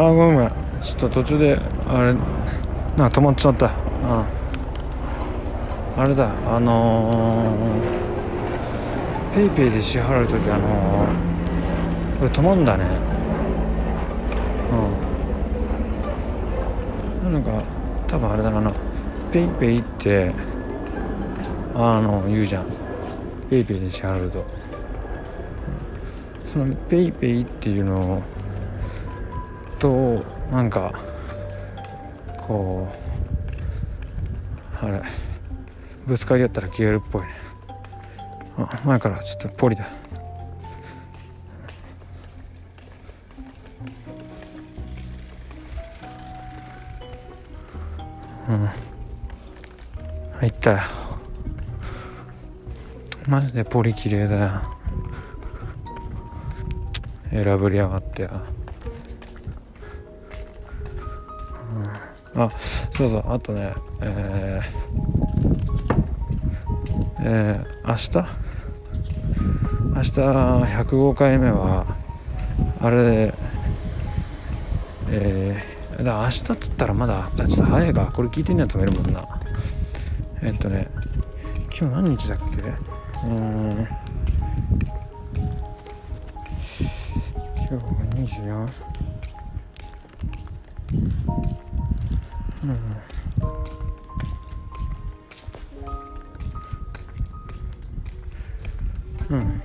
あごめんごめん。ちょっと途中であれなんか止まっちゃった。ああ。れだあのー、 PayPayで支払う時あのー、これ止まんだね。うん。なんか多分あれだな PayPayってあの言うじゃん。 PayPayで支払うと。そのペイペイっていうのをとなんかこうあれぶつかり合ったら消えるっぽいね。あ前からちょっとポリだ。うん。入ったよ。マジでポリ綺麗だよ。選ぶりやがってよ、あそうそうあとねえー、えー、明日？明日105回目はあれでえー、だ明日っつったらまだちょっと早いか。これ聞いてんやつもいるもんな。えっとね今日何日だっけ？うん。今日が24うん。うん。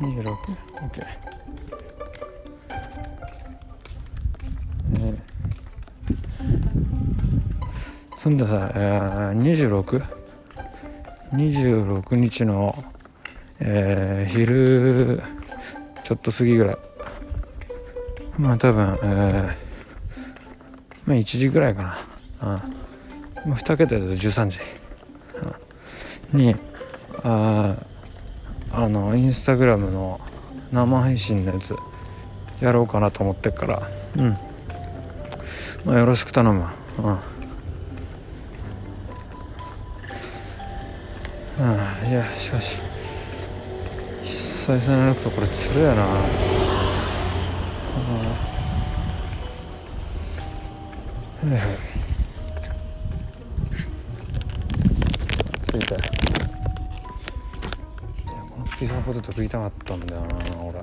26 OK えそん。でさ、えー、26?26 日のえー、昼ちょっと過ぎぐらいまあ多分、えー、まあ1時ぐらいかな、うん、まあ、2桁だと13時、うん、にああのインスタグラムの生配信のやつやろうかなと思ってっから。うん。まあよろしく頼むうん、うん、いやしかし再生のくとこれつるやな。はいはい着いた。いやこのピザポテト食いたかったんだよな俺。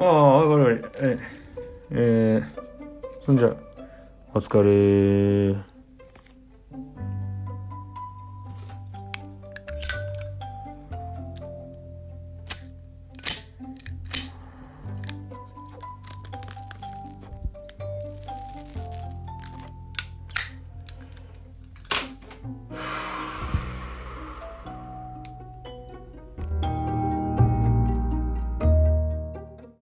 ああ、わかるわかる。えー、そんじゃ、お疲れ